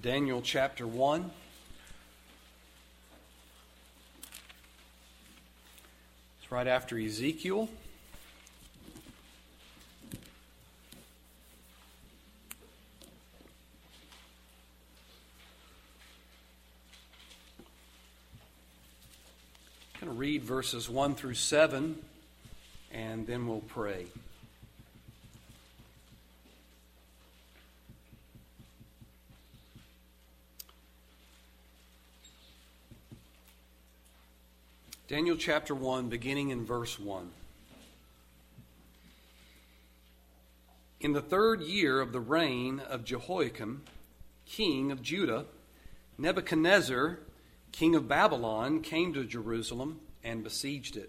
Daniel chapter 1. It's right after Ezekiel. I'm going to read verses 1 through 7, and then we'll pray. Daniel chapter 1, beginning in verse 1. In the third year of the reign of Jehoiakim, king of Judah, Nebuchadnezzar, king of Babylon, came to Jerusalem and besieged it.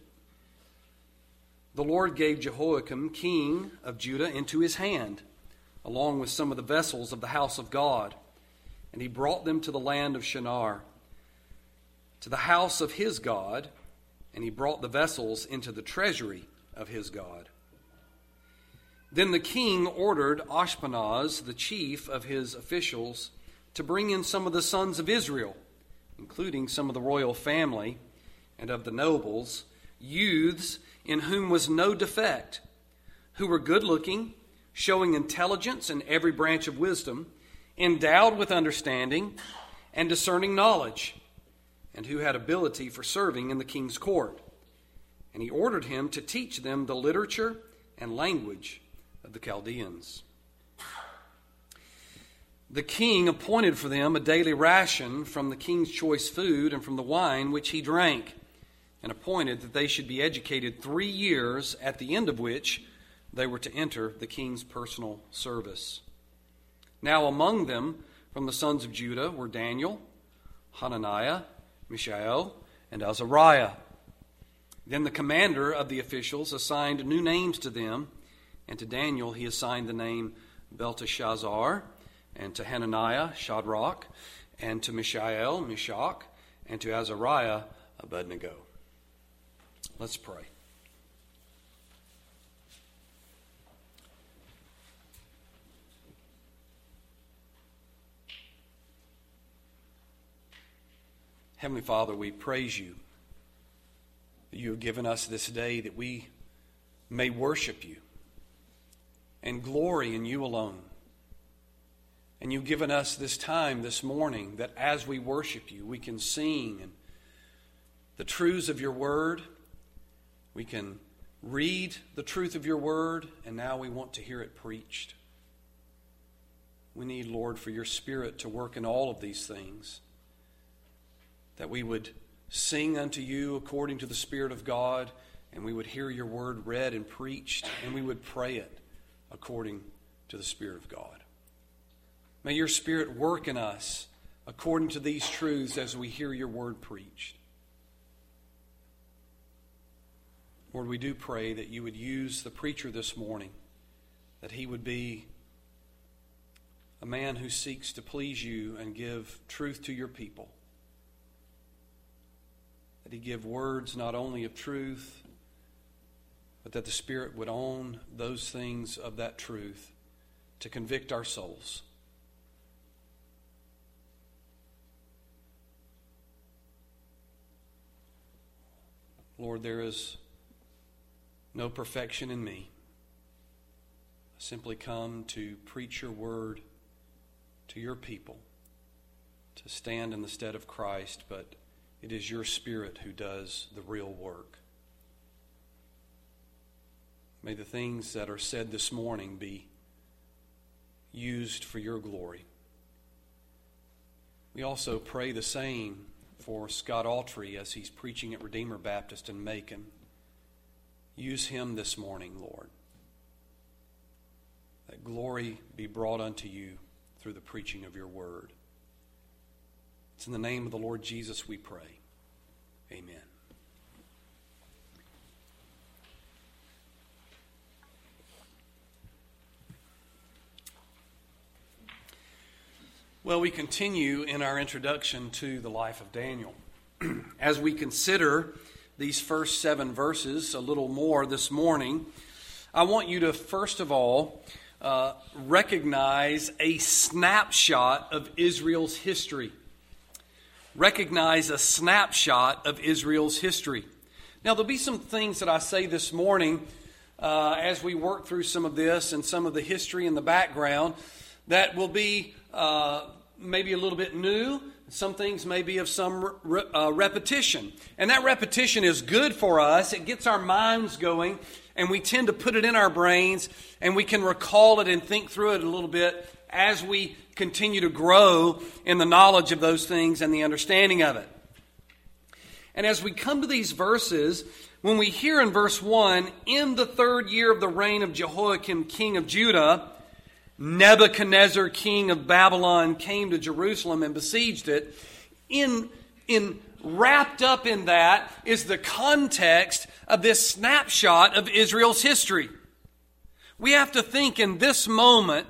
The Lord gave Jehoiakim, king of Judah, into his hand, along with some of the vessels of the house of God, and he brought them to the land of Shinar, to the house of his God and he brought the vessels into the treasury of his God. Then the king ordered Ashpenaz, the chief of his officials, to bring in some of the sons of Israel, including some of the royal family and of the nobles, youths in whom was no defect, who were good looking, showing intelligence in every branch of wisdom, endowed with understanding and discerning knowledge and who had ability for serving in the king's court. And he ordered him to teach them the literature and language of the Chaldeans. The king appointed for them a daily ration from the king's choice food and from the wine which he drank, and appointed that they should be educated three years, at the end of which they were to enter the king's personal service. Now, among them from the sons of Judah were Daniel, Hananiah, Mishael, and Azariah. Then the commander of the officials assigned new names to them, and to Daniel he assigned the name Belteshazzar, and to Hananiah, Shadrach, and to Mishael, Meshach, and to Azariah, Abednego. Let's pray. Heavenly Father, we praise you that you have given us this day that we may worship you and glory in you alone. And you've given us this time this morning that as we worship you, we can sing and the truths of your word. We can read the truth of your word, and now we want to hear it preached. We need, Lord, for your spirit to work in all of these things that we would sing unto you according to the Spirit of God, and we would hear your word read and preached, and we would pray it according to the Spirit of God. May your Spirit work in us according to these truths as we hear your word preached. Lord, we do pray that you would use the preacher this morning, that he would be a man who seeks to please you and give truth to your people that he give words not only of truth, but that the Spirit would own those things of that truth to convict our souls. Lord, there is no perfection in me. I simply come to preach your word to your people, to stand in the stead of Christ, but it is your Spirit who does the real work. May the things that are said this morning be used for your glory. We also pray the same for Scott Autry as he's preaching at Redeemer Baptist in Macon. Use him this morning, Lord. That glory be brought unto you through the preaching of your word. It's in the name of the Lord Jesus we pray. Amen. Well, we continue in our introduction to the life of Daniel. As we consider these first seven verses a little more this morning, I want you to first of all uh, recognize a snapshot of Israel's history. Recognize a snapshot of Israel's history. Now, there'll be some things that I say this morning uh, as we work through some of this and some of the history and the background that will be uh, maybe a little bit new. Some things may be of some re- uh, repetition. And that repetition is good for us. It gets our minds going, and we tend to put it in our brains, and we can recall it and think through it a little bit as we continue to grow in the knowledge of those things and the understanding of it. And as we come to these verses, when we hear in verse 1, in the third year of the reign of Jehoiakim, king of Judah, Nebuchadnezzar, king of Babylon, came to Jerusalem and besieged it. In, in wrapped up in that is the context of this snapshot of Israel's history. We have to think in this moment,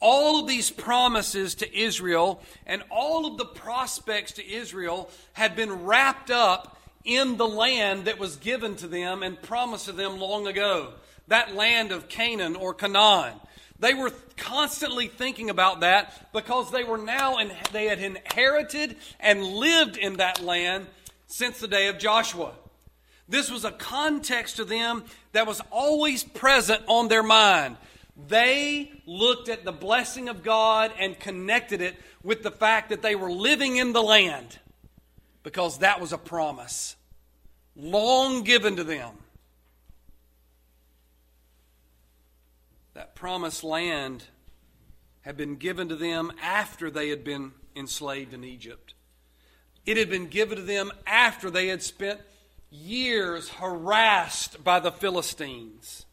all of these promises to Israel and all of the prospects to Israel had been wrapped up in the land that was given to them and promised to them long ago. That land of Canaan or Canaan. They were constantly thinking about that because they were now and they had inherited and lived in that land since the day of Joshua. This was a context to them that was always present on their mind. They looked at the blessing of God and connected it with the fact that they were living in the land because that was a promise long given to them. That promised land had been given to them after they had been enslaved in Egypt. It had been given to them after they had spent years harassed by the Philistines.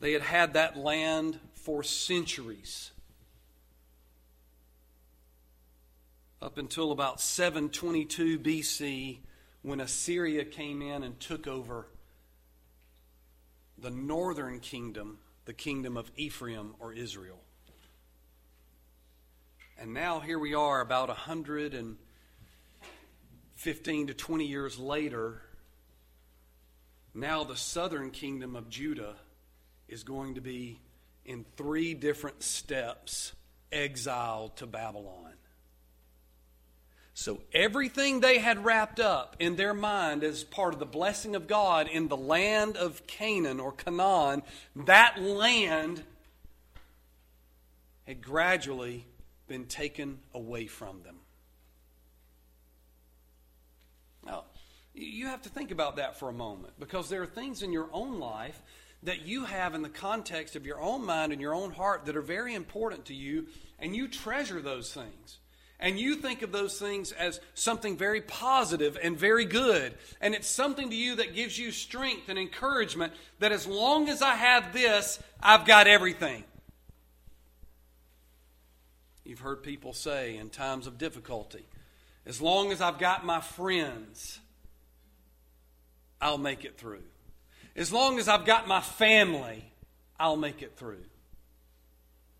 They had had that land for centuries. Up until about 722 BC, when Assyria came in and took over the northern kingdom, the kingdom of Ephraim or Israel. And now here we are, about 115 to 20 years later. Now the southern kingdom of Judah is going to be in three different steps exiled to Babylon. So everything they had wrapped up in their mind as part of the blessing of God in the land of Canaan or Canaan, that land had gradually been taken away from them. Now, you have to think about that for a moment because there are things in your own life that you have in the context of your own mind and your own heart that are very important to you, and you treasure those things. And you think of those things as something very positive and very good. And it's something to you that gives you strength and encouragement that as long as I have this, I've got everything. You've heard people say in times of difficulty, as long as I've got my friends, I'll make it through. As long as I've got my family, I'll make it through.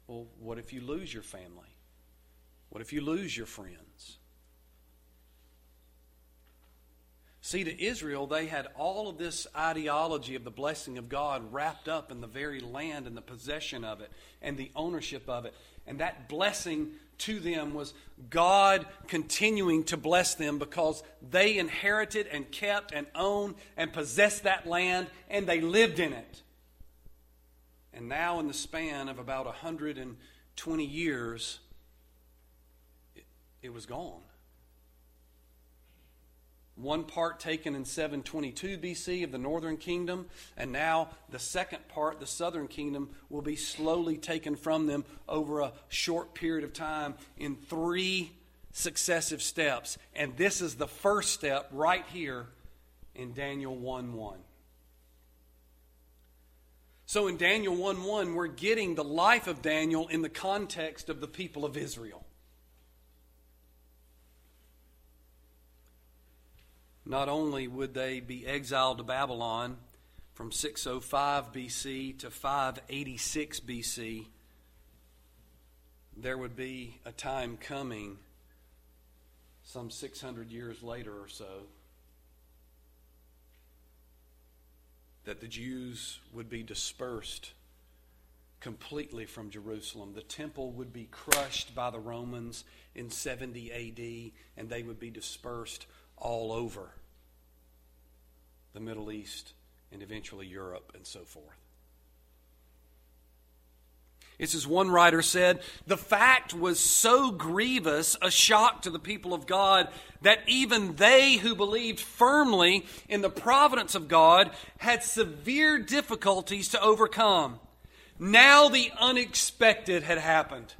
Well, what if you lose your family? What if you lose your friends? See, to Israel, they had all of this ideology of the blessing of God wrapped up in the very land and the possession of it and the ownership of it. And that blessing to them was God continuing to bless them because they inherited and kept and owned and possessed that land and they lived in it. And now, in the span of about 120 years, it, it was gone. One part taken in 722 BC of the northern kingdom, and now the second part, the southern kingdom, will be slowly taken from them over a short period of time in three successive steps. And this is the first step right here in Daniel 1 1. So in Daniel 1 1, we're getting the life of Daniel in the context of the people of Israel. Not only would they be exiled to Babylon from 605 BC to 586 BC, there would be a time coming some 600 years later or so that the Jews would be dispersed completely from Jerusalem. The temple would be crushed by the Romans in 70 AD, and they would be dispersed all over the Middle East and eventually Europe and so forth. It's as one writer said, the fact was so grievous, a shock to the people of God, that even they who believed firmly in the providence of God had severe difficulties to overcome. Now the unexpected had happened.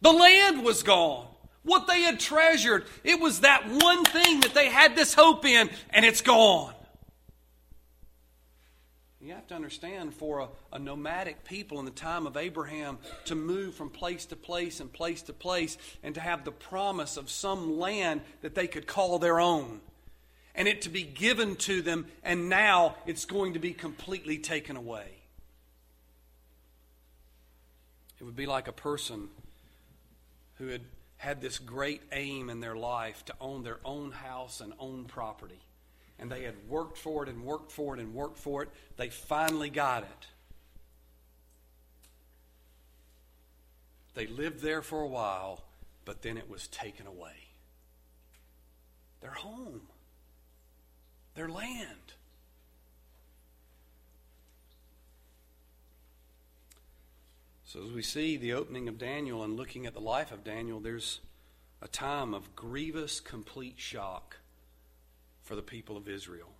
The land was gone. What they had treasured, it was that one thing that they had this hope in, and it's gone. You have to understand for a, a, nomadic people in the time of Abraham to move from place to place and place to place and to have the promise of some land that they could call their own and it to be given to them, and now it's going to be completely taken away. It would be like a person who had had this great aim in their life to own their own house and own property and they had worked for it and worked for it and worked for it. They finally got it. They lived there for a while, but then it was taken away. Their home, their land. So, as we see the opening of Daniel and looking at the life of Daniel, there's a time of grievous, complete shock for the people of Israel.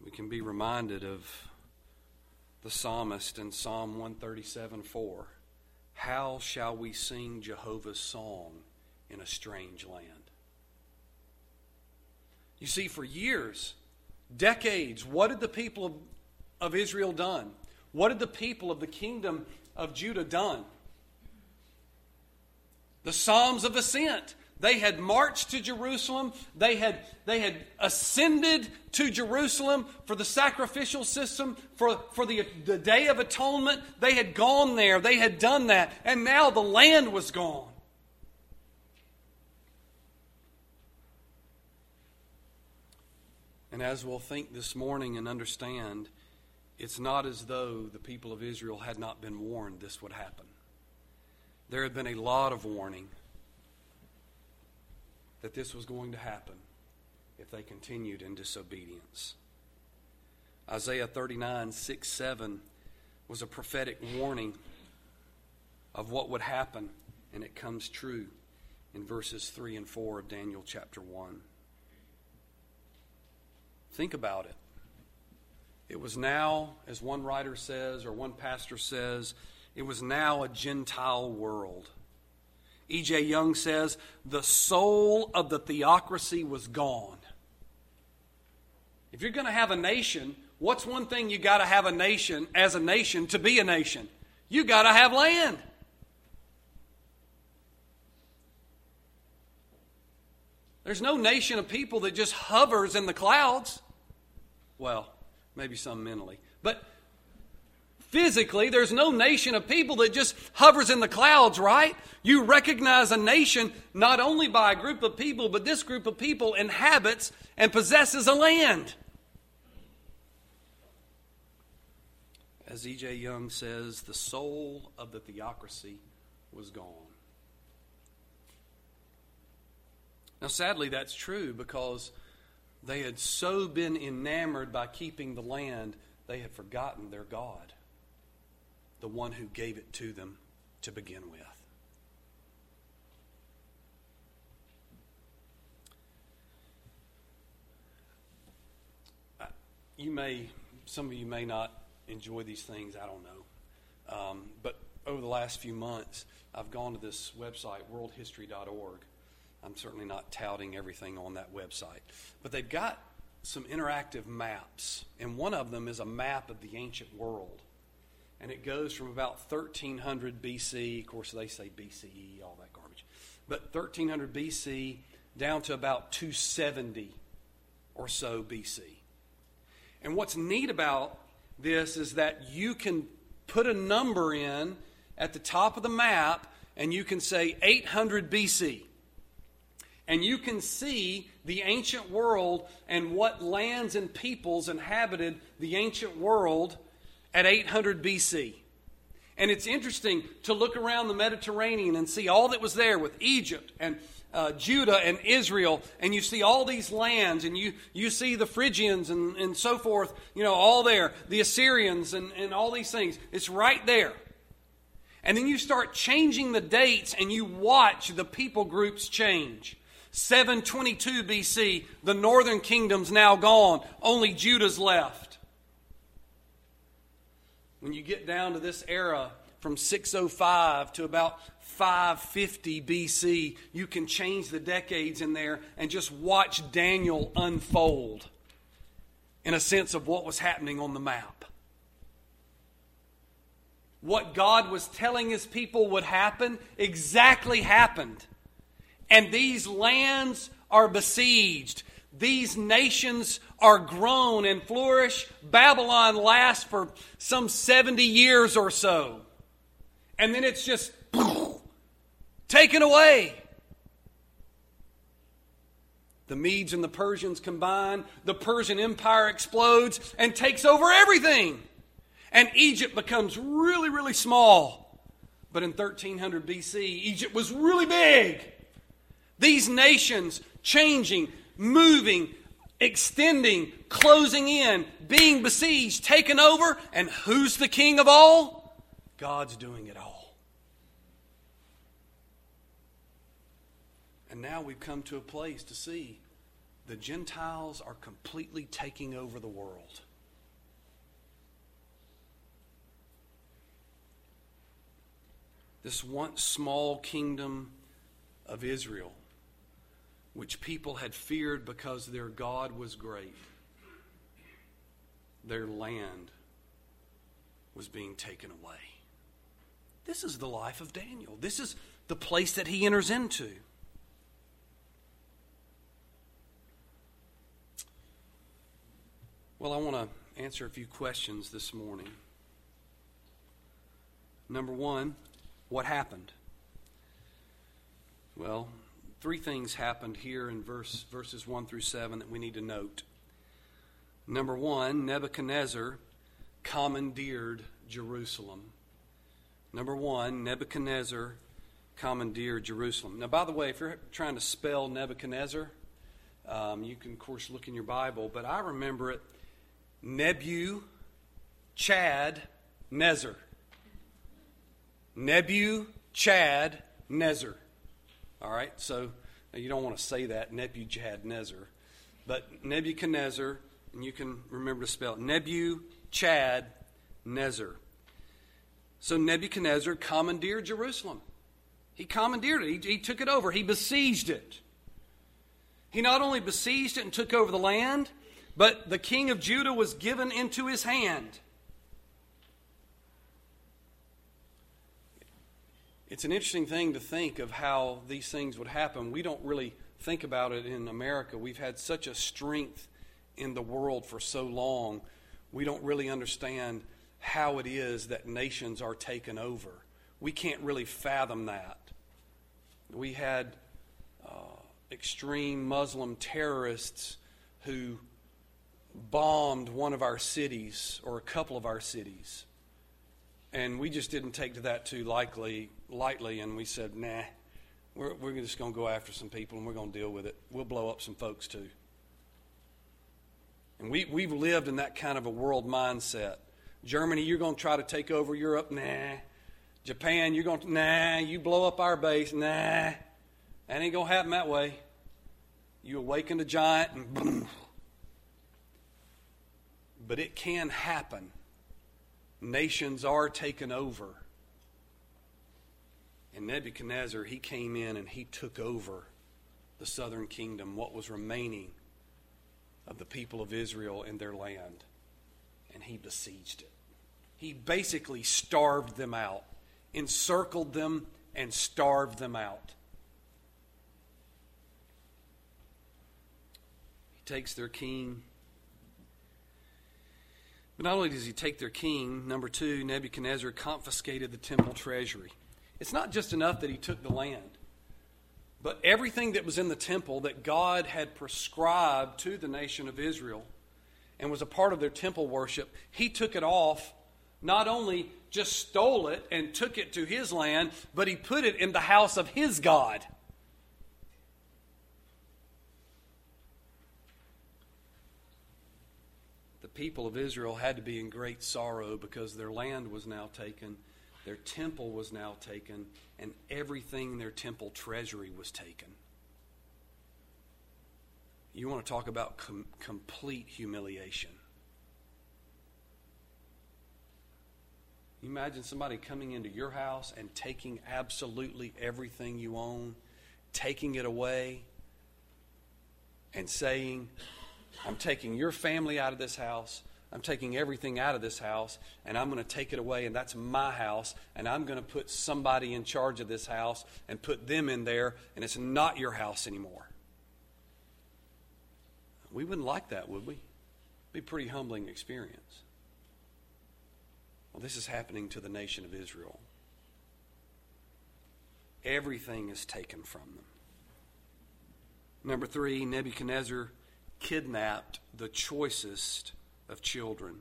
We can be reminded of the psalmist in Psalm 137 4. How shall we sing Jehovah's song in a strange land? You see, for years, decades, what did the people of, of Israel done? What did the people of the kingdom of Judah done? the Psalms of Ascent. They had marched to Jerusalem. They had, they had ascended to Jerusalem for the sacrificial system, for, for the, the Day of Atonement. They had gone there. They had done that. And now the land was gone. And as we'll think this morning and understand, it's not as though the people of Israel had not been warned this would happen there had been a lot of warning that this was going to happen if they continued in disobedience. Isaiah 39, 6, 7 was a prophetic warning of what would happen, and it comes true in verses 3 and 4 of Daniel chapter 1. Think about it. It was now, as one writer says, or one pastor says, it was now a Gentile world. E.J. Young says the soul of the theocracy was gone. If you're going to have a nation, what's one thing you got to have a nation as a nation to be a nation? You got to have land. There's no nation of people that just hovers in the clouds. Well, maybe some mentally. But physically, there's no nation of people that just hovers in the clouds, right? You recognize a nation not only by a group of people, but this group of people inhabits and possesses a land. As E.J. Young says, the soul of the theocracy was gone. Now, sadly, that's true because they had so been enamored by keeping the land, they had forgotten their God the one who gave it to them to begin with. You may, some of you may not enjoy these things, I don't know. Um, but over the last few months, I've gone to this website, worldhistory.org. I'm certainly not touting everything on that website. But they've got some interactive maps, and one of them is a map of the ancient world and it goes from about 1300 BC. Of course, they say BCE, all that garbage, but 1300 BC down to about 270 or so BC. And what's neat about this is that you can put a number in at the top of the map and you can say 800 BC. And you can see the ancient world and what lands and peoples inhabited the ancient world at 800 BC. And it's interesting to look around the Mediterranean and see all that was there with Egypt and uh, Judah and Israel, and you see all these lands, and you, you see the Phrygians and, and so forth, you know, all there, the Assyrians and, and all these things. It's right there. And then you start changing the dates, and you watch the people groups change. 722 BC, the northern kingdom's now gone, only Judah's left. When you get down to this era from 605 to about 550 BC, you can change the decades in there and just watch Daniel unfold in a sense of what was happening on the map. What God was telling his people would happen exactly happened. And these lands are besieged. These nations are grown and flourish. Babylon lasts for some 70 years or so. And then it's just taken away. The Medes and the Persians combine, the Persian Empire explodes and takes over everything. And Egypt becomes really, really small. But in 1300 BC, Egypt was really big. These nations changing, moving, extending, closing in, being besieged, taken over, and who's the king of all? God's doing it all. And now we've come to a place to see the Gentiles are completely taking over the world. This once small kingdom of Israel which people had feared because their God was great. Their land was being taken away. This is the life of Daniel. This is the place that he enters into. Well, I want to answer a few questions this morning. Number one, what happened? Well, three things happened here in verse, verses 1 through 7 that we need to note. Number one, Nebuchadnezzar commandeered Jerusalem. Number one, Nebuchadnezzar commandeered Jerusalem. Now, by the way, if you're trying to spell Nebuchadnezzar, um, you can, of course, look in your Bible, but I remember it Nebu, Chad, Nezer. Nebu, Chad, Nezer. All right, so you don't want to say that Nebuchadnezzar, but Nebuchadnezzar, and you can remember to spell it Nebu Chad Nezer. So Nebuchadnezzar commandeered Jerusalem. He commandeered it, he, he took it over, he besieged it. He not only besieged it and took over the land, but the king of Judah was given into his hand. It's an interesting thing to think of how these things would happen. We don't really think about it in America. We've had such a strength in the world for so long, we don't really understand how it is that nations are taken over. We can't really fathom that. We had uh, extreme Muslim terrorists who bombed one of our cities or a couple of our cities. And we just didn't take to that too likely lightly, and we said, nah, we're, we're just going to go after some people and we're going to deal with it. We'll blow up some folks too. And we, we've lived in that kind of a world mindset. Germany, you're going to try to take over Europe? Nah. Japan, you're going to, nah, you blow up our base? Nah. That ain't going to happen that way. You awaken a giant and boom. But it can happen. Nations are taken over and Nebuchadnezzar, he came in and he took over the southern kingdom, what was remaining of the people of Israel and their land, and he besieged it. He basically starved them out, encircled them, and starved them out. He takes their king. But not only does he take their king, number two, Nebuchadnezzar confiscated the temple treasury. It's not just enough that he took the land. But everything that was in the temple that God had prescribed to the nation of Israel and was a part of their temple worship, he took it off, not only just stole it and took it to his land, but he put it in the house of his God. The people of Israel had to be in great sorrow because their land was now taken, their temple was now taken, and everything in their temple treasury was taken. You want to talk about com- complete humiliation. Imagine somebody coming into your house and taking absolutely everything you own, taking it away, and saying, I'm taking your family out of this house. I'm taking everything out of this house and I'm going to take it away, and that's my house, and I'm going to put somebody in charge of this house and put them in there, and it's not your house anymore. We wouldn't like that, would we? It'd be a pretty humbling experience. Well, this is happening to the nation of Israel. Everything is taken from them. Number three, Nebuchadnezzar kidnapped the choicest of children.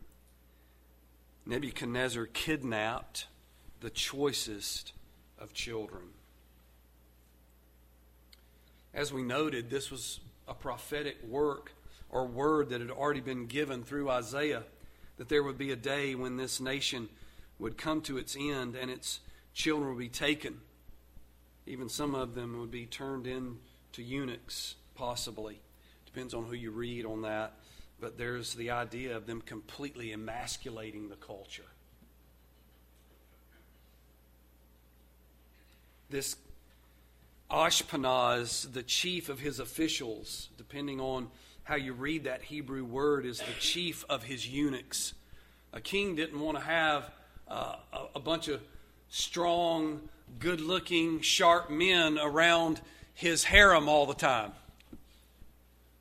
Nebuchadnezzar kidnapped the choicest of children. As we noted, this was a prophetic work or word that had already been given through Isaiah that there would be a day when this nation would come to its end and its children would be taken. Even some of them would be turned into eunuchs, possibly. Depends on who you read on that but there's the idea of them completely emasculating the culture. This Ashpenaz, the chief of his officials, depending on how you read that Hebrew word, is the chief of his eunuchs. A king didn't want to have uh, a, a bunch of strong, good looking, sharp men around his harem all the time.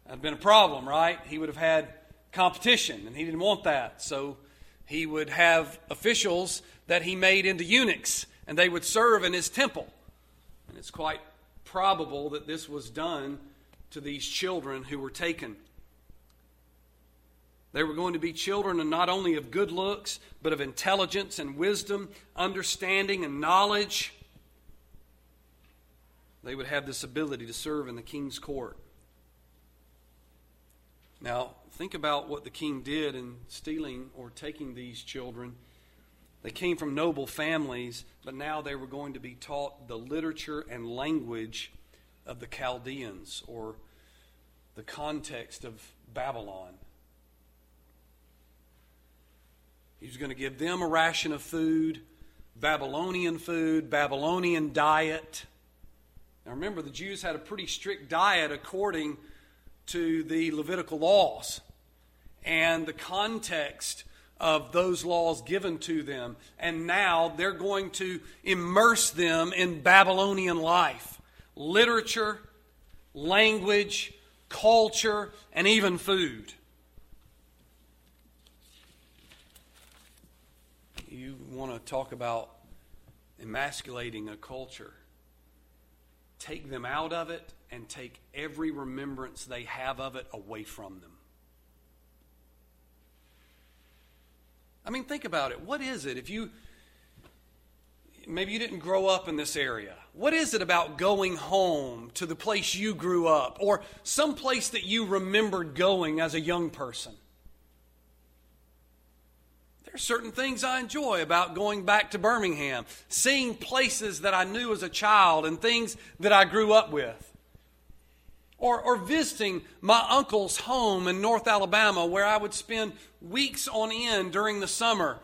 That'd been a problem, right? He would have had competition, and he didn't want that. So he would have officials that he made into eunuchs, and they would serve in his temple. And it's quite probable that this was done to these children who were taken. They were going to be children and not only of good looks, but of intelligence and wisdom, understanding and knowledge. They would have this ability to serve in the king's court. Now, think about what the king did in stealing or taking these children. They came from noble families, but now they were going to be taught the literature and language of the Chaldeans or the context of Babylon. He was going to give them a ration of food, Babylonian food, Babylonian diet. Now remember, the Jews had a pretty strict diet according to the Levitical laws and the context of those laws given to them. And now they're going to immerse them in Babylonian life literature, language, culture, and even food. You want to talk about emasculating a culture, take them out of it and take every remembrance they have of it away from them. I mean, think about it. What is it if you maybe you didn't grow up in this area? What is it about going home to the place you grew up or some place that you remembered going as a young person? There are certain things I enjoy about going back to Birmingham, seeing places that I knew as a child and things that I grew up with. Or, or visiting my uncle's home in North Alabama, where I would spend weeks on end during the summer,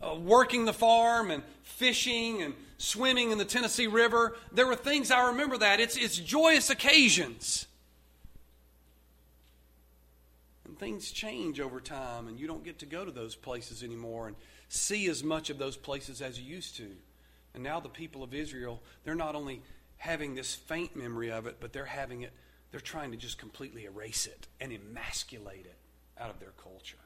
uh, working the farm and fishing and swimming in the Tennessee River. There were things I remember that. It's, it's joyous occasions. And things change over time, and you don't get to go to those places anymore and see as much of those places as you used to. And now the people of Israel, they're not only having this faint memory of it, but they're having it they're trying to just completely erase it and emasculate it out of their culture.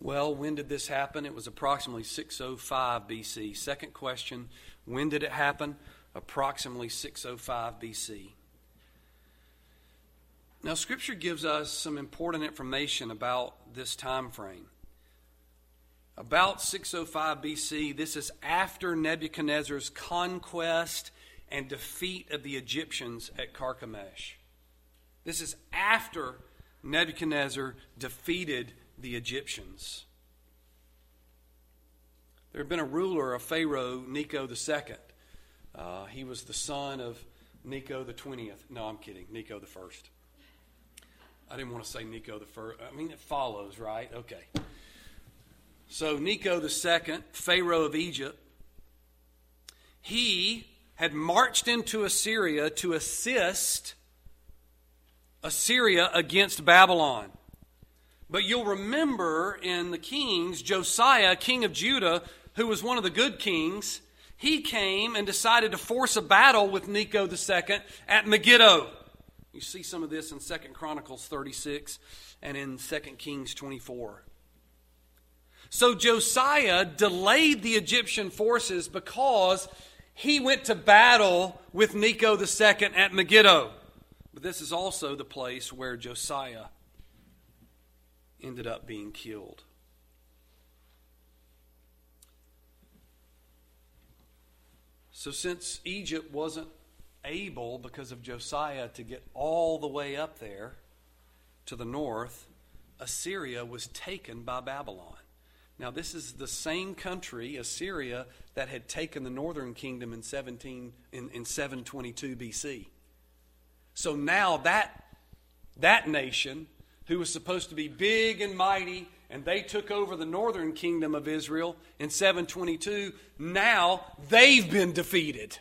Well, when did this happen? It was approximately 605 BC. Second question When did it happen? Approximately 605 BC. Now, Scripture gives us some important information about this time frame. About 605 BC, this is after Nebuchadnezzar's conquest and defeat of the Egyptians at Carchemish. This is after Nebuchadnezzar defeated the Egyptians. There had been a ruler, a Pharaoh, Necho II. Uh, he was the son of Necho the 20th. No, I'm kidding. Necho the first. I didn't want to say Necho the first. I mean, it follows, right? Okay. So, Necho the second, Pharaoh of Egypt, he had marched into Assyria to assist Assyria against Babylon. But you'll remember in the Kings, Josiah, king of Judah, who was one of the good kings, he came and decided to force a battle with Necho II at Megiddo. You see some of this in 2 Chronicles 36 and in 2 Kings 24. So Josiah delayed the Egyptian forces because he went to battle with Necho II at Megiddo. But this is also the place where Josiah ended up being killed. So, since Egypt wasn't able, because of Josiah, to get all the way up there to the north, Assyria was taken by Babylon. Now, this is the same country, Assyria, that had taken the northern kingdom in, 17, in, in 722 BC. So now that, that nation who was supposed to be big and mighty, and they took over the northern kingdom of Israel in 722. Now they've been defeated.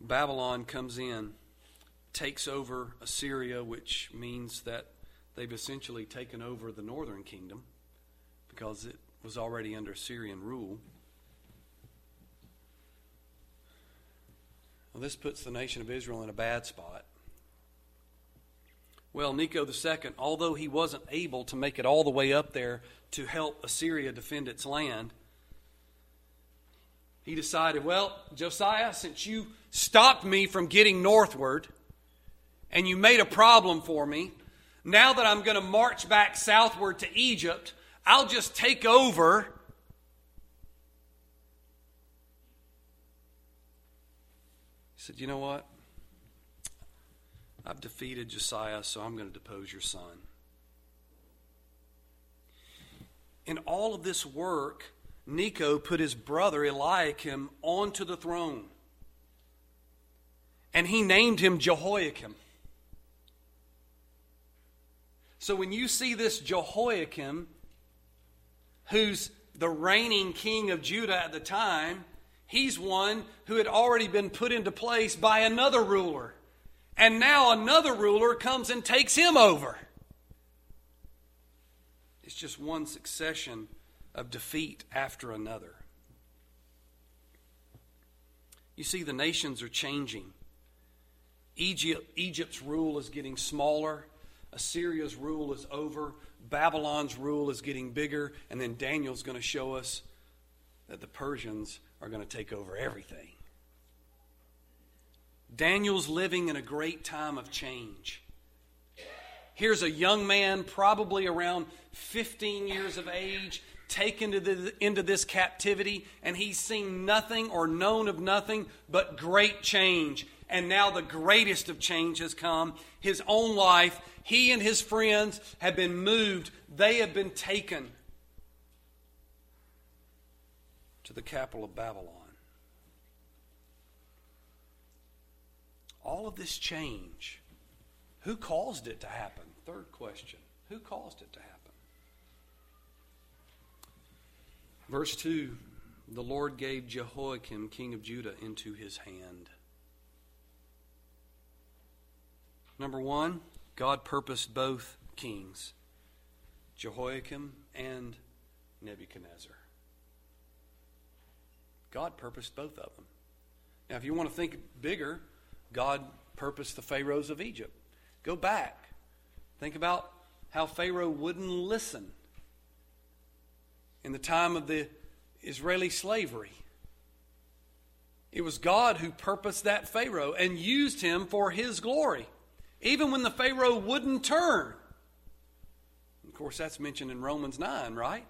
Babylon comes in, takes over Assyria, which means that they've essentially taken over the northern kingdom because it was already under Syrian rule. Well, this puts the nation of Israel in a bad spot. Well, Necho II, although he wasn't able to make it all the way up there to help Assyria defend its land, he decided, well, Josiah, since you stopped me from getting northward and you made a problem for me, now that I'm going to march back southward to Egypt, I'll just take over He said, You know what? I've defeated Josiah, so I'm going to depose your son. In all of this work, Necho put his brother Eliakim onto the throne. And he named him Jehoiakim. So when you see this Jehoiakim, who's the reigning king of Judah at the time, He's one who had already been put into place by another ruler. And now another ruler comes and takes him over. It's just one succession of defeat after another. You see, the nations are changing. Egypt, Egypt's rule is getting smaller. Assyria's rule is over. Babylon's rule is getting bigger. And then Daniel's going to show us that the Persians are going to take over everything. Daniel's living in a great time of change. Here's a young man, probably around 15 years of age, taken the, into this captivity, and he's seen nothing or known of nothing but great change. And now the greatest of change has come. His own life, he and his friends have been moved, they have been taken to the capital of Babylon. All of this change, who caused it to happen? Third question. Who caused it to happen? Verse 2 The Lord gave Jehoiakim, king of Judah, into his hand. Number one, God purposed both kings, Jehoiakim and Nebuchadnezzar. God purposed both of them. Now, if you want to think bigger, God purposed the Pharaohs of Egypt. Go back. Think about how Pharaoh wouldn't listen in the time of the Israeli slavery. It was God who purposed that Pharaoh and used him for his glory, even when the Pharaoh wouldn't turn. Of course, that's mentioned in Romans 9, right?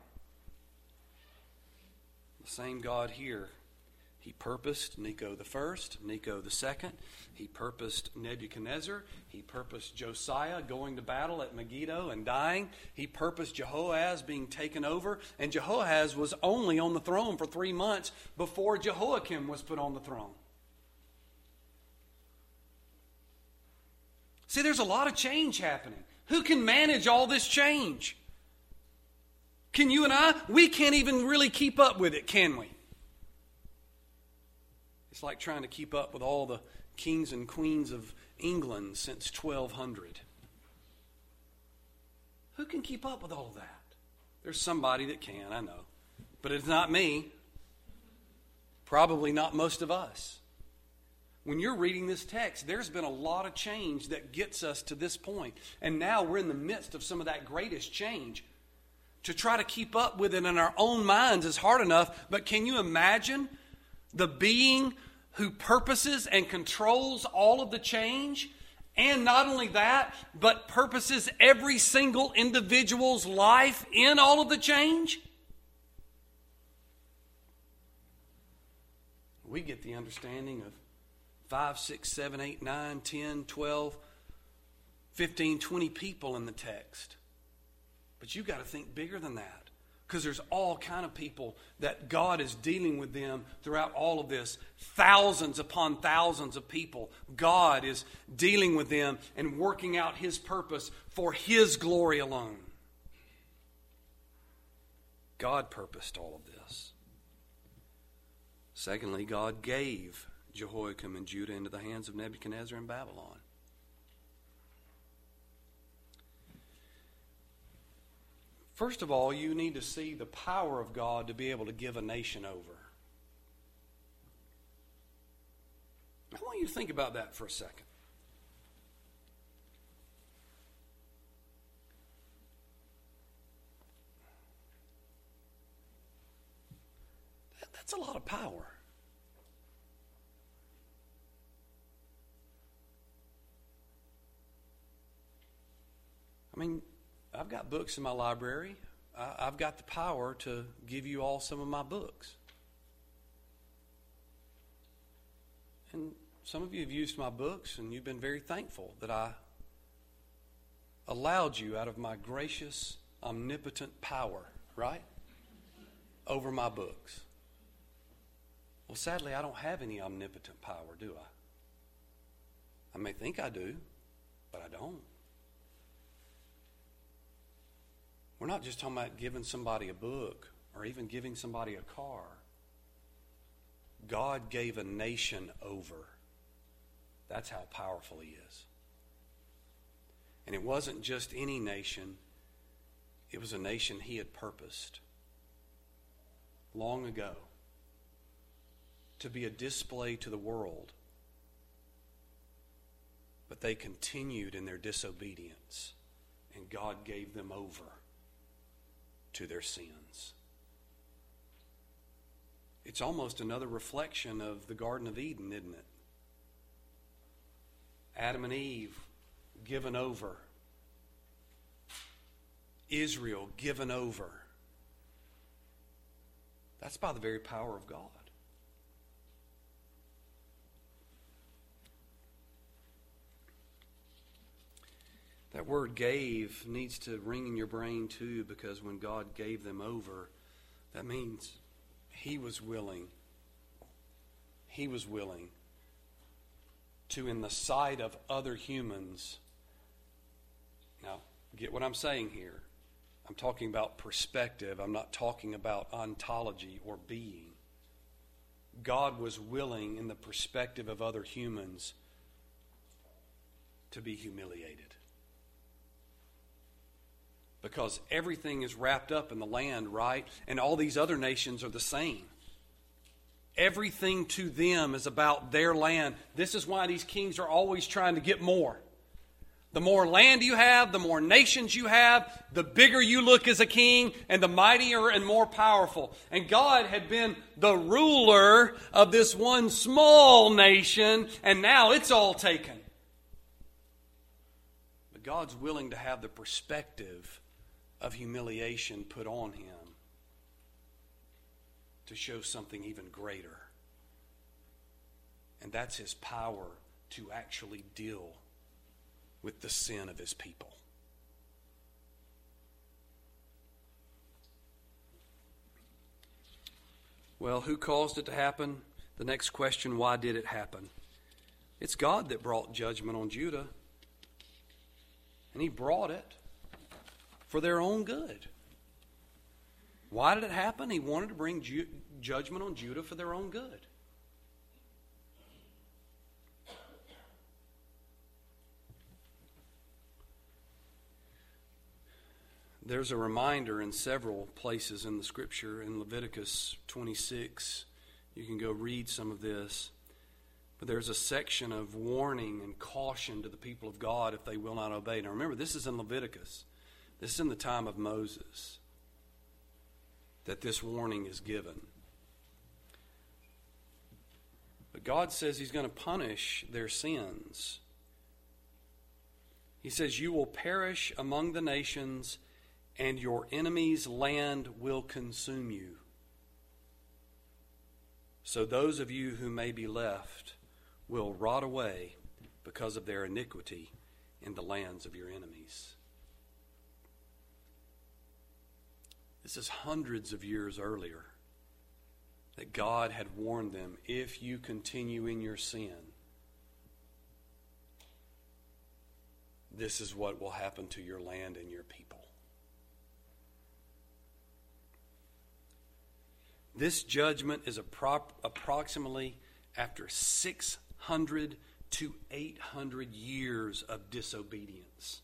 The same God here. He purposed Necho the first, Necho the second. He purposed Nebuchadnezzar. He purposed Josiah going to battle at Megiddo and dying. He purposed Jehoahaz being taken over. And Jehoahaz was only on the throne for three months before Jehoiakim was put on the throne. See, there's a lot of change happening. Who can manage all this change? Can you and I? We can't even really keep up with it, can we? It's like trying to keep up with all the kings and queens of England since 1200. Who can keep up with all that? There's somebody that can, I know. But it's not me. Probably not most of us. When you're reading this text, there's been a lot of change that gets us to this point. And now we're in the midst of some of that greatest change. To try to keep up with it in our own minds is hard enough, but can you imagine the being who purposes and controls all of the change. And not only that, but purposes every single individual's life in all of the change. We get the understanding of 5, 6, 7, 8, 9, 10, 12, 15, 20 people in the text. But you've got to think bigger than that because there's all kind of people that God is dealing with them throughout all of this. Thousands upon thousands of people. God is dealing with them and working out his purpose for his glory alone. God purposed all of this. Secondly, God gave Jehoiakim and Judah into the hands of Nebuchadnezzar and Babylon. First of all, you need to see the power of God to be able to give a nation over. I want you to think about that for a second. that's a lot of power. I mean, I've got books in my library. I, have got the power to give you all some of my books. And some of you have used my books, and you've been very thankful that I allowed you out of my gracious, omnipotent power, right? Over my books. Well, sadly, I don't have any omnipotent power, do I? I may think I do, but I don't. We're not just talking about giving somebody a book or even giving somebody a car. God gave a nation over. That's how powerful He is. And it wasn't just any nation, it was a nation He had purposed long ago to be a display to the world. But they continued in their disobedience, and God gave them over to their sins. It's almost another reflection of the Garden of Eden, isn't it? Adam and Eve given over, Israel given over. That's by the very power of God. That word gave needs to ring in your brain too, because when God gave them over, that means He was willing. He was willing to, in the sight of other humans, now, get what I'm saying here. I'm talking about perspective. I'm not talking about ontology or being. God was willing, in the perspective of other humans, to be humiliated because everything is wrapped up in the land, right? And all these other nations are the same. Everything to them is about their land. This is why these kings are always trying to get more. The more land you have, the more nations you have, the bigger you look as a king, and the mightier and more powerful. And God had been the ruler of this one small nation, and now it's all taken. But God's willing to have the perspective of humiliation put on him to show something even greater. And that's his power to actually deal with the sin of his people. Well, who caused it to happen? The next question why did it happen? It's God that brought judgment on Judah. And he brought it for their own good. Why did it happen? He wanted to bring ju- judgment on Judah for their own good. There's a reminder in several places in the scripture. In Leviticus 26, you can go read some of this. But there's a section of warning and caution to the people of God if they will not obey. Now remember, this is in Leviticus, this is in the time of Moses that this warning is given. But God says He's going to punish their sins. He says, You will perish among the nations and your enemy's land will consume you. So those of you who may be left will rot away because of their iniquity in the lands of your enemies. This is hundreds of years earlier that God had warned them if you continue in your sin, this is what will happen to your land and your people. This judgment is approximately after 600 to 800 years of disobedience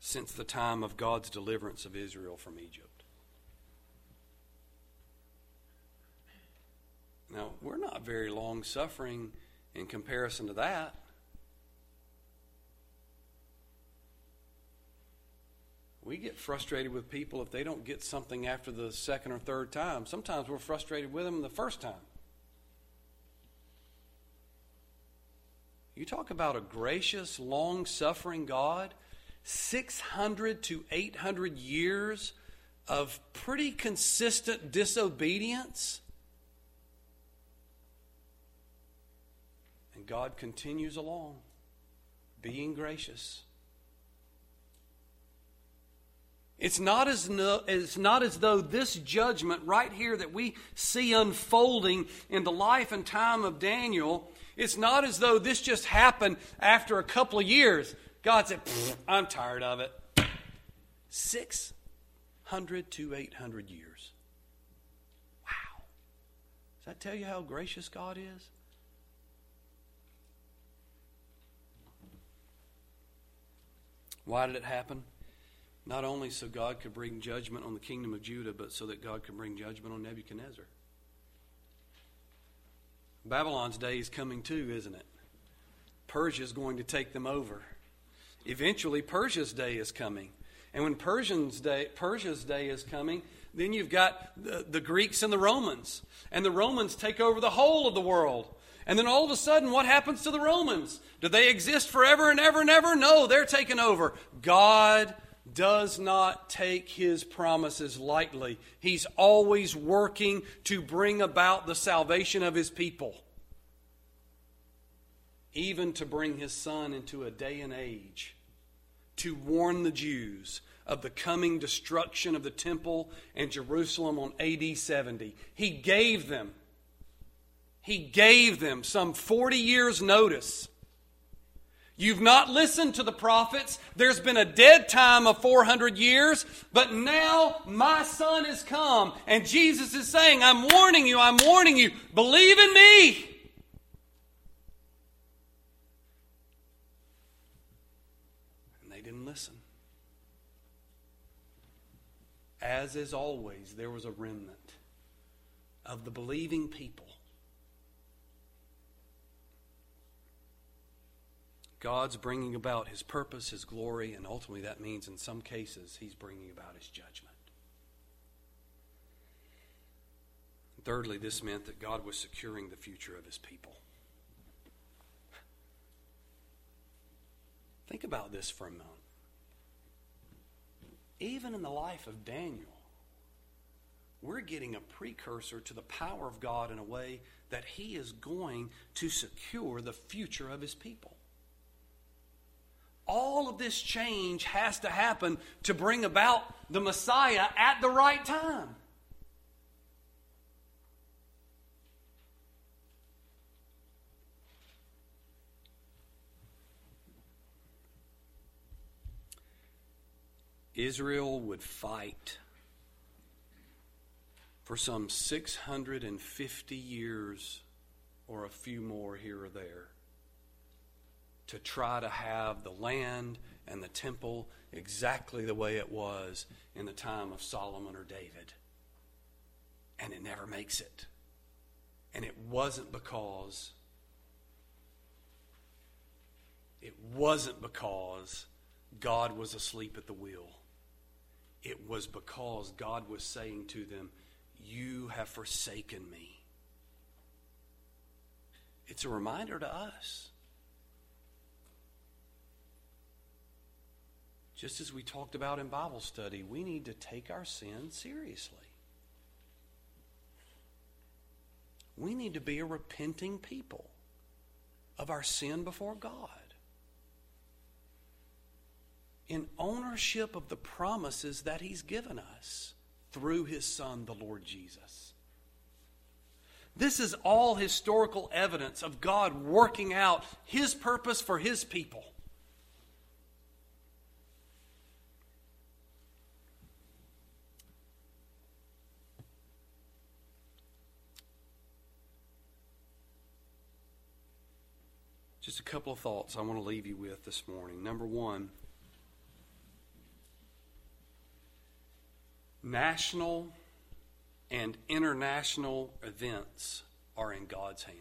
since the time of God's deliverance of Israel from Egypt. Now, we're not very long suffering in comparison to that. We get frustrated with people if they don't get something after the second or third time. Sometimes we're frustrated with them the first time. You talk about a gracious, long suffering God, 600 to 800 years of pretty consistent disobedience. And God continues along, being gracious. It's not as, no, it's not as though this judgment right here that we see unfolding in the life and time of Daniel, it's not as though this just happened after a couple of years. God said, I'm tired of it. 600 to 800 years. Wow. Does that tell you how gracious God is? Why did it happen? Not only so God could bring judgment on the kingdom of Judah, but so that God could bring judgment on Nebuchadnezzar. Babylon's day is coming too, isn't it? Persia is going to take them over. Eventually, Persia's day is coming. And when Persian's day, Persia's day is coming, then you've got the, the Greeks and the Romans. And the Romans take over the whole of the world. And then all of a sudden, what happens to the Romans? Do they exist forever and ever and ever? No, they're taken over. God does not take his promises lightly. He's always working to bring about the salvation of his people, even to bring his son into a day and age to warn the Jews of the coming destruction of the temple and Jerusalem on AD 70. He gave them he gave them some 40 years notice You've not listened to the prophets. There's been a dead time of 400 years, but now my son has come. And Jesus is saying, I'm warning you, I'm warning you. Believe in me. And they didn't listen. As is always, there was a remnant. of the believing people. God's bringing about his purpose, his glory, and ultimately that means in some cases he's bringing about his judgment. Thirdly, this meant that God was securing the future of his people. Think about this for a moment. Even in the life of Daniel, we're getting a precursor to the power of God in a way that he is going to secure the future of his people. All of this change has to happen to bring about the Messiah at the right time. Israel would fight for some 650 years or a few more here or there to try to have the land and the temple exactly the way it was in the time of Solomon or David. And it never makes it. And it wasn't because it wasn't because God was asleep at the wheel. It was because God was saying to them, You have forsaken me. It's a reminder to us. Just as we talked about in Bible study, we need to take our sin seriously. We need to be a repenting people of our sin before God in ownership of the promises that He's given us through His Son, the Lord Jesus. This is all historical evidence of God working out His purpose for His people. Just a couple of thoughts I want to leave you with this morning. Number one, National and international events are in God's hand.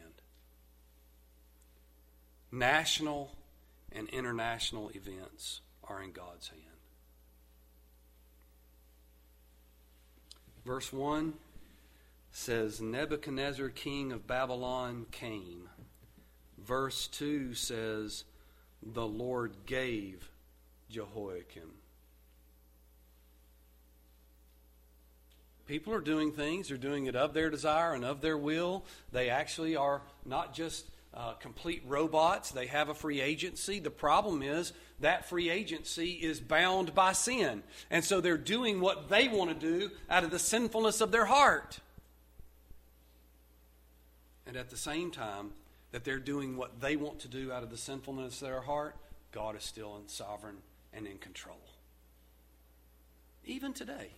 National and international events are in God's hand. Verse 1 says Nebuchadnezzar, king of Babylon, came. Verse 2 says, The Lord gave Jehoiakim. People are doing things, they're doing it of their desire and of their will. They actually are not just uh, complete robots, they have a free agency. The problem is that free agency is bound by sin. And so they're doing what they want to do out of the sinfulness of their heart. And at the same time that they're doing what they want to do out of the sinfulness of their heart, God is still in sovereign and in control. Even today.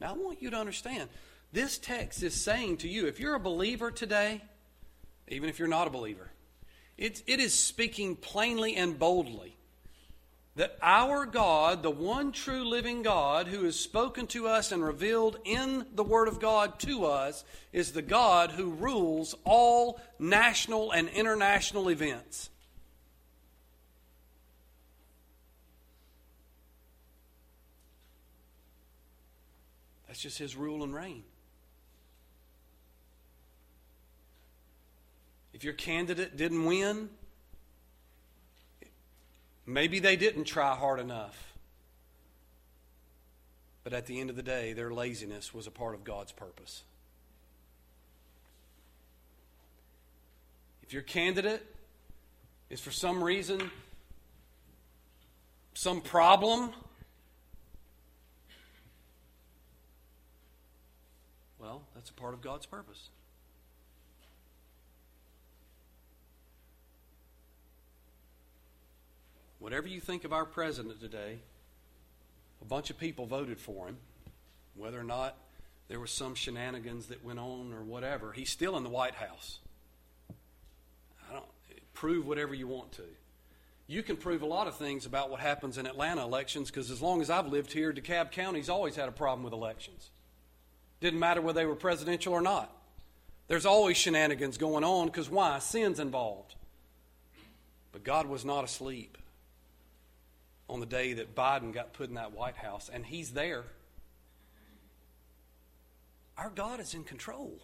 Now, I want you to understand this text is saying to you if you're a believer today, even if you're not a believer, it, it is speaking plainly and boldly that our God, the one true living God who has spoken to us and revealed in the Word of God to us, is the God who rules all national and international events. That's just his rule and reign. If your candidate didn't win, maybe they didn't try hard enough. But at the end of the day, their laziness was a part of God's purpose. If your candidate is for some reason, some problem, Well, that's a part of God's purpose. Whatever you think of our president today, a bunch of people voted for him. Whether or not there was some shenanigans that went on or whatever, he's still in the White House. I don't prove whatever you want to. You can prove a lot of things about what happens in Atlanta elections because as long as I've lived here, DeKalb County's always had a problem with elections. Didn't matter whether they were presidential or not. There's always shenanigans going on because why? Sin's involved. But God was not asleep on the day that Biden got put in that White House, and he's there. Our God is in control.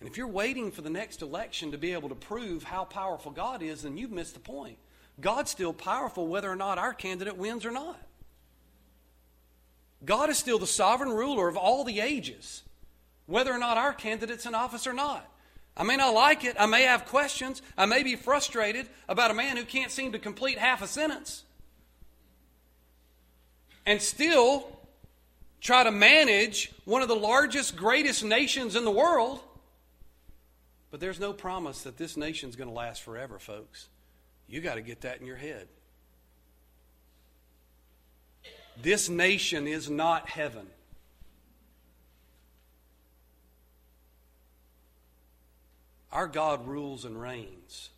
And if you're waiting for the next election to be able to prove how powerful God is, then you've missed the point. God's still powerful whether or not our candidate wins or not. God is still the sovereign ruler of all the ages, whether or not our candidate's in office or not. I may not like it. I may have questions. I may be frustrated about a man who can't seem to complete half a sentence. And still try to manage one of the largest, greatest nations in the world. But there's no promise that this nation's going to last forever, folks. You got to get that in your head. This nation is not heaven. Our God rules and reigns.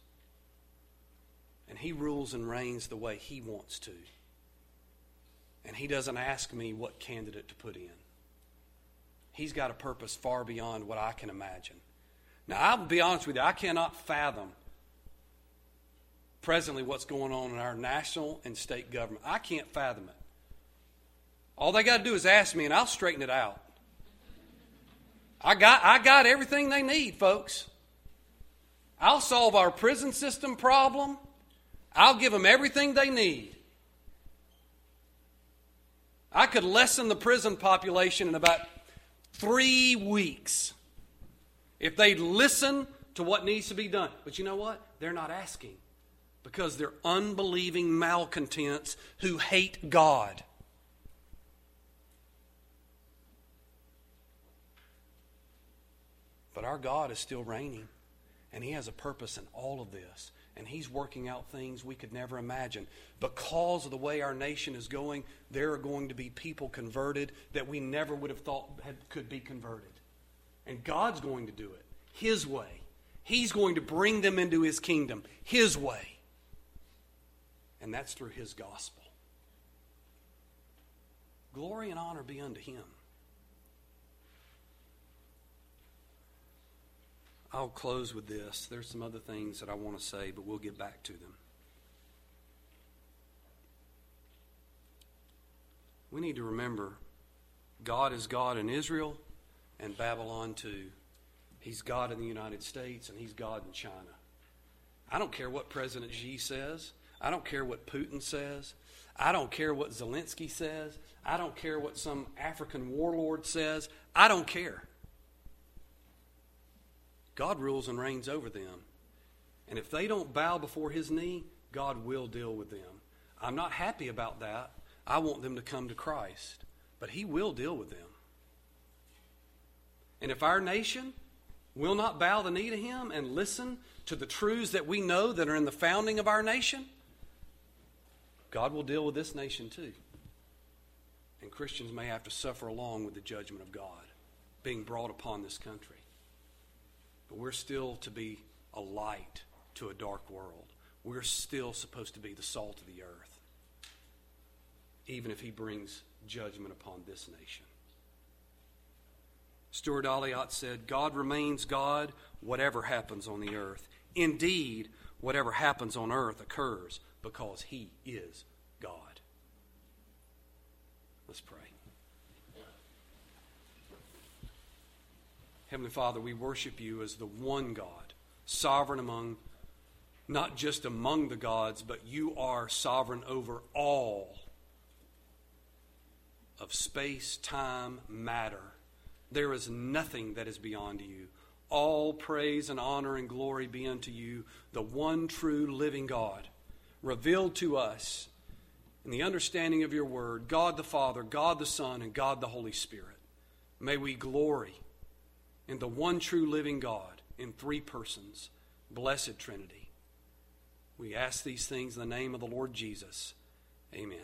And He rules and reigns the way He wants to. And He doesn't ask me what candidate to put in. He's got a purpose far beyond what I can imagine. Now, I'll be honest with you, I cannot fathom presently what's going on in our national and state government. I can't fathom it. All they got to do is ask me, and I'll straighten it out. I got, I got everything they need, folks. I'll solve our prison system problem. I'll give them everything they need. I could lessen the prison population in about three weeks if they'd listen to what needs to be done. But you know what? They're not asking because they're unbelieving malcontents who hate God. But our God is still reigning. And He has a purpose in all of this. And He's working out things we could never imagine. Because of the way our nation is going, there are going to be people converted that we never would have thought had, could be converted. And God's going to do it His way. He's going to bring them into His kingdom His way. And that's through His gospel. Glory and honor be unto Him. I'll close with this. There's some other things that I want to say, but we'll get back to them. We need to remember God is God in Israel and Babylon too. He's God in the United States and He's God in China. I don't care what President Xi says. I don't care what Putin says. I don't care what Zelensky says. I don't care what some African warlord says. I don't care. God rules and reigns over them. And if they don't bow before his knee, God will deal with them. I'm not happy about that. I want them to come to Christ. But he will deal with them. And if our nation will not bow the knee to him and listen to the truths that we know that are in the founding of our nation, God will deal with this nation too. And Christians may have to suffer along with the judgment of God being brought upon this country. But we're still to be a light to a dark world. We're still supposed to be the salt of the earth, even if he brings judgment upon this nation. Stuart Olyott said, God remains God whatever happens on the earth. Indeed, whatever happens on earth occurs because he is God. Let's pray. Heavenly Father, we worship you as the one God, sovereign among, not just among the gods, but you are sovereign over all of space, time, matter. There is nothing that is beyond you. All praise and honor and glory be unto you, the one true living God, revealed to us in the understanding of your word, God the Father, God the Son, and God the Holy Spirit. May we glory in the one true living God in three persons, blessed Trinity. We ask these things in the name of the Lord Jesus. Amen.